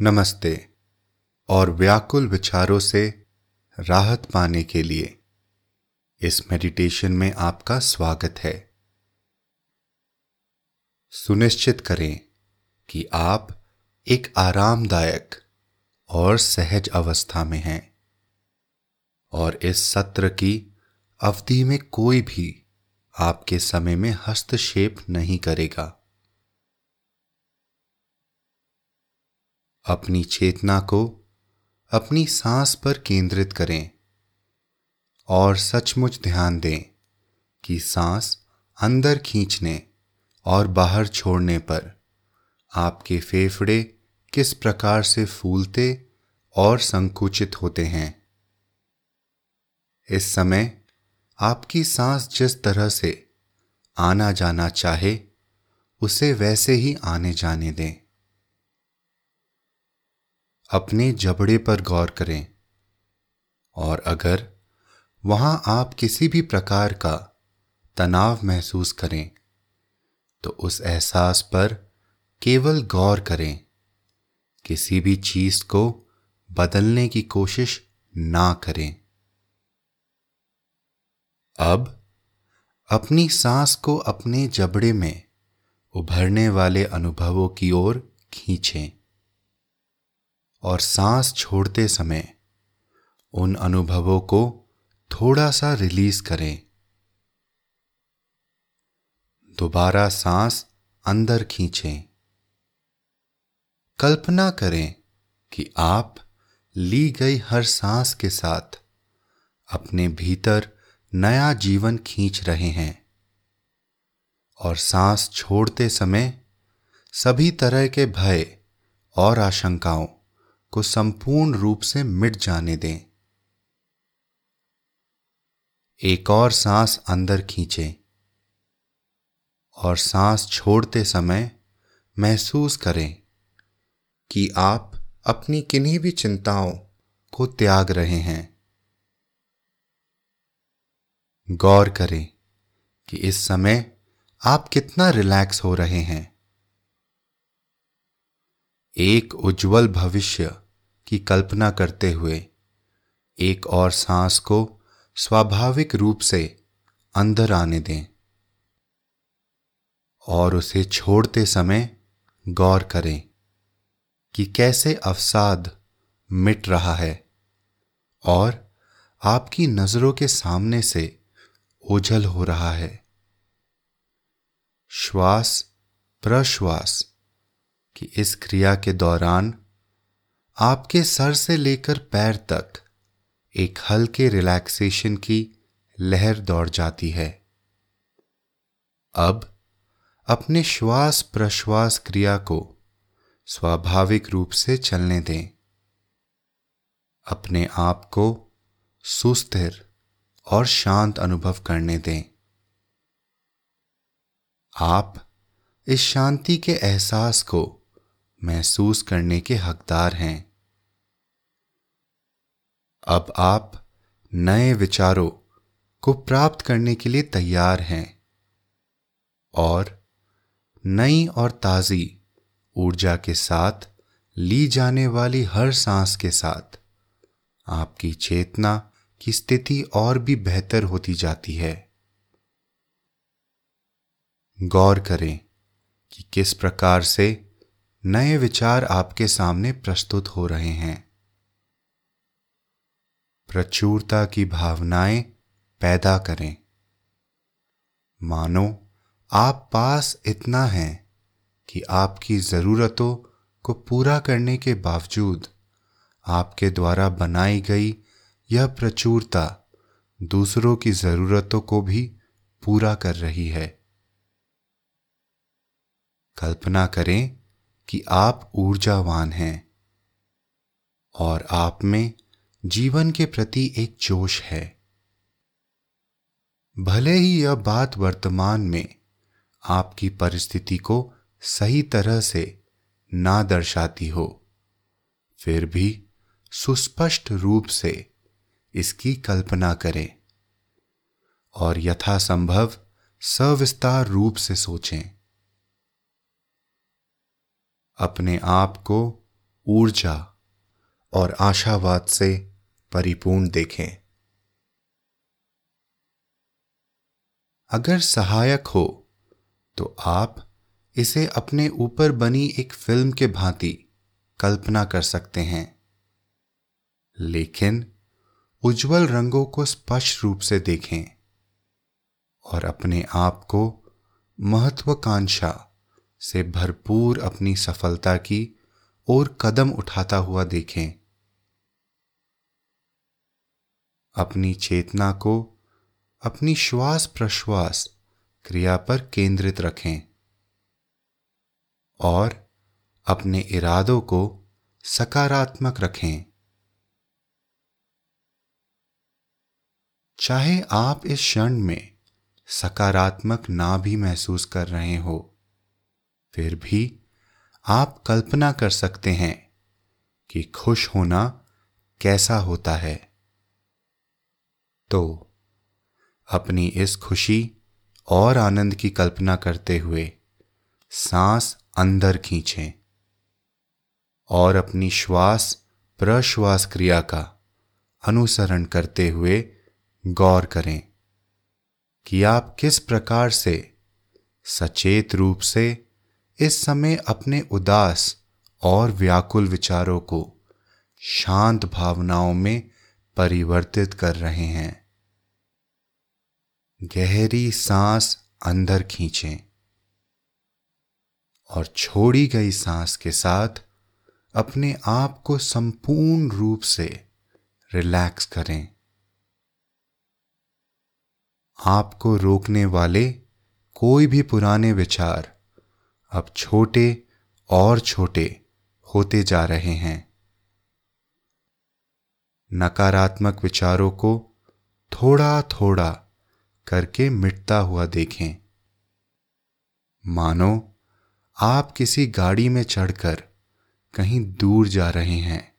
नमस्ते और व्याकुल विचारों से राहत पाने के लिए इस मेडिटेशन में आपका स्वागत है। सुनिश्चित करें कि आप एक आरामदायक और सहज अवस्था में हैं और इस सत्र की अवधि में कोई भी आपके समय में हस्तक्षेप नहीं करेगा। अपनी चेतना को अपनी सांस पर केंद्रित करें और सचमुच ध्यान दें कि सांस अंदर खींचने और बाहर छोड़ने पर आपके फेफड़े किस प्रकार से फूलते और संकुचित होते हैं। इस समय आपकी सांस जिस तरह से आना जाना चाहे, उसे वैसे ही आने जाने दें। अपने जबड़े पर गौर करें। और अगर वहाँ आप किसी भी प्रकार का तनाव महसूस करें तो उस एहसास पर केवल गौर करें। किसी भी चीज़ को बदलने की कोशिश ना करें। अब अपनी सांस को अपने जबड़े में उभरने वाले अनुभवों की ओर खींचें। और सांस छोड़ते समय उन अनुभवों को थोड़ा सा रिलीज़ करें। दोबारा सांस अंदर खींचें। कल्पना करें कि आप ली गई हर सांस के साथ अपने भीतर नया जीवन खींच रहे हैं और सांस छोड़ते समय सभी तरह के भय और आशंकाओं को संपूर्ण रूप से मिट जाने दें। एक और सांस अंदर खींचें और सांस छोड़ते समय महसूस करें कि आप अपनी किन्हीं भी चिंताओं को त्याग रहे हैं। गौर करें कि इस समय आप कितना रिलैक्स हो रहे हैं। एक उज्जवल भविष्य की कल्पना करते हुए, एक और सांस को स्वाभाविक रूप से अंदर आने दें और उसे छोड़ते समय गौर करें कि कैसे अवसाद मिट रहा है और आपकी नज़रों के सामने से ओझल हो रहा है। श्वास प्रश्वास की इस क्रिया के दौरान आपके सर से लेकर पैर तक एक हल्के रिलैक्सेशन की लहर दौड़ जाती है। अब अपने श्वास प्रश्वास क्रिया को स्वाभाविक रूप से चलने दें। अपने आप को सुस्थिर और शांत अनुभव करने दें। आप इस शांति के एहसास को महसूस करने के हकदार हैं। अब आप नए विचारों को प्राप्त करने के लिए तैयार हैं और नई और ताजी ऊर्जा के साथ ली जाने वाली हर सांस के साथ आपकी चेतना की स्थिति और भी बेहतर होती जाती है। गौर करें कि किस प्रकार से नए विचार आपके सामने प्रस्तुत हो रहे हैं। प्रचुरता की भावनाएँ पैदा करें। मानो, आप पास इतना है कि आपकी जरूरतों को पूरा करने के बावजूद आपके द्वारा बनाई गई यह प्रचुरता दूसरों की जरूरतों को भी पूरा कर रही है। कल्पना करें कि आप ऊर्जावान हैं और आप में जीवन के प्रति एक जोश है। भले ही यह बात वर्तमान में आपकी परिस्थिति को सही तरह से ना दर्शाती हो, फिर भी सुस्पष्ट रूप से इसकी कल्पना करें और यथासंभव सविस्तार रूप से सोचें। अपने आप को ऊर्जा और आशावाद से परिपूर्ण देखें। अगर सहायक हो तो आप इसे अपने ऊपर बनी एक फ़िल्म के भांति कल्पना कर सकते हैं। लेकिन उज्जवल रंगों को स्पष्ट रूप से देखें और अपने आप को महत्वाकांक्षा से भरपूर अपनी सफलता की ओर कदम उठाता हुआ देखें। अपनी चेतना को अपनी श्वास प्रश्वास क्रिया पर केंद्रित रखें और अपने इरादों को सकारात्मक रखें। चाहे आप इस क्षण में सकारात्मक ना भी महसूस कर रहे हो फिर भी आप कल्पना कर सकते हैं कि खुश होना कैसा होता है। तो अपनी इस खुशी और आनंद की कल्पना करते हुए सांस अंदर खींचें और अपनी श्वास प्रश्वास क्रिया का अनुसरण करते हुए गौर करें कि आप किस प्रकार से सचेत रूप से इस समय अपने उदास और व्याकुल विचारों को शांत भावनाओं में परिवर्तित कर रहे हैं। गहरी सांस अंदर खींचें और छोड़ी गई सांस के साथ अपने आप को संपूर्ण रूप से रिलैक्स करें। आपको रोकने वाले कोई भी पुराने विचार अब छोटे और छोटे होते जा रहे हैं। नकारात्मक विचारों को थोड़ा थोड़ा करके मिटता हुआ देखें। मानो, आप किसी गाड़ी में चढ़कर कहीं दूर जा रहे हैं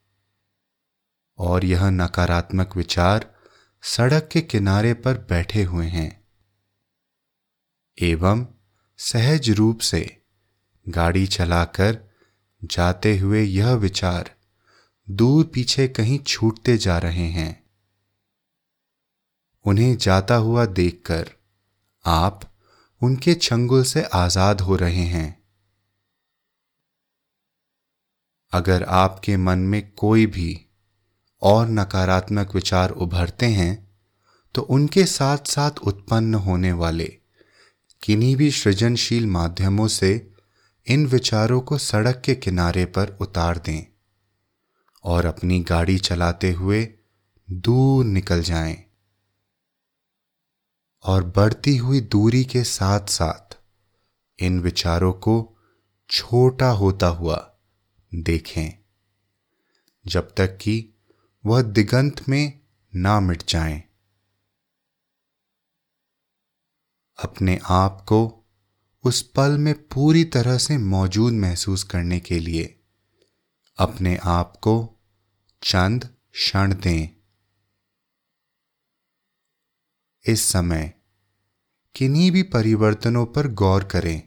और यह नकारात्मक विचार सड़क के किनारे पर बैठे हुए हैं। एवं सहज रूप से गाड़ी चलाकर जाते हुए यह विचार दूर पीछे कहीं छूटते जा रहे हैं। उन्हें जाता हुआ देखकर आप उनके चंगुल से आज़ाद हो रहे हैं। अगर आपके मन में कोई भी और नकारात्मक विचार उभरते हैं तो उनके साथ साथ उत्पन्न होने वाले किन्हीं भी सृजनशील माध्यमों से इन विचारों को सड़क के किनारे पर उतार दें और अपनी गाड़ी चलाते हुए दूर निकल जाएँ। और बढ़ती हुई दूरी के साथ साथ इन विचारों को छोटा होता हुआ देखें जब तक कि वह दिगंत में ना मिट जाएँ। अपने आप को उस पल में पूरी तरह से मौजूद महसूस करने के लिए अपने आप को चंद क्षण दें। इस समय किन्हीं भी परिवर्तनों पर गौर करें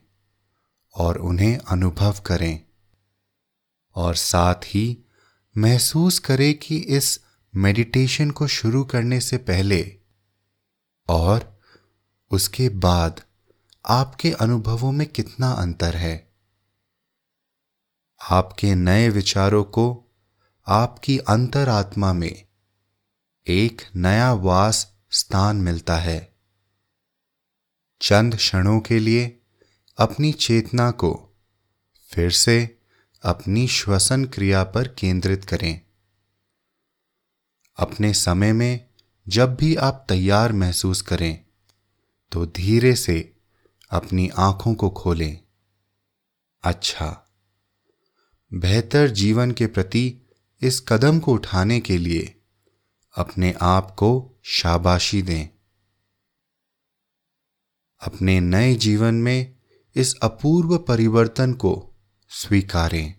और उन्हें अनुभव करें और साथ ही महसूस करें कि इस मेडिटेशन को शुरू करने से पहले और उसके बाद आपके अनुभवों में कितना अंतर है? आपके नए विचारों को आपकी अंतरात्मा में एक नया वास स्थान मिलता है। चंद क्षणों के लिए अपनी चेतना को फिर से अपनी श्वसन क्रिया पर केंद्रित करें। अपने समय में जब भी आप तैयार महसूस करें तो धीरे से अपनी आँखों को खोलें। अच्छा बेहतर जीवन के प्रति इस कदम को उठाने के लिए अपने आप को शाबाशी दें। अपने नए जीवन में इस अपूर्व परिवर्तन को स्वीकारें।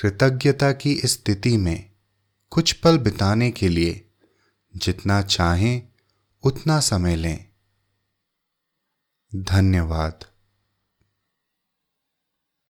कृतज्ञता की स्थिति में कुछ पल बिताने के लिए जितना चाहें उतना समय लें। धन्यवाद।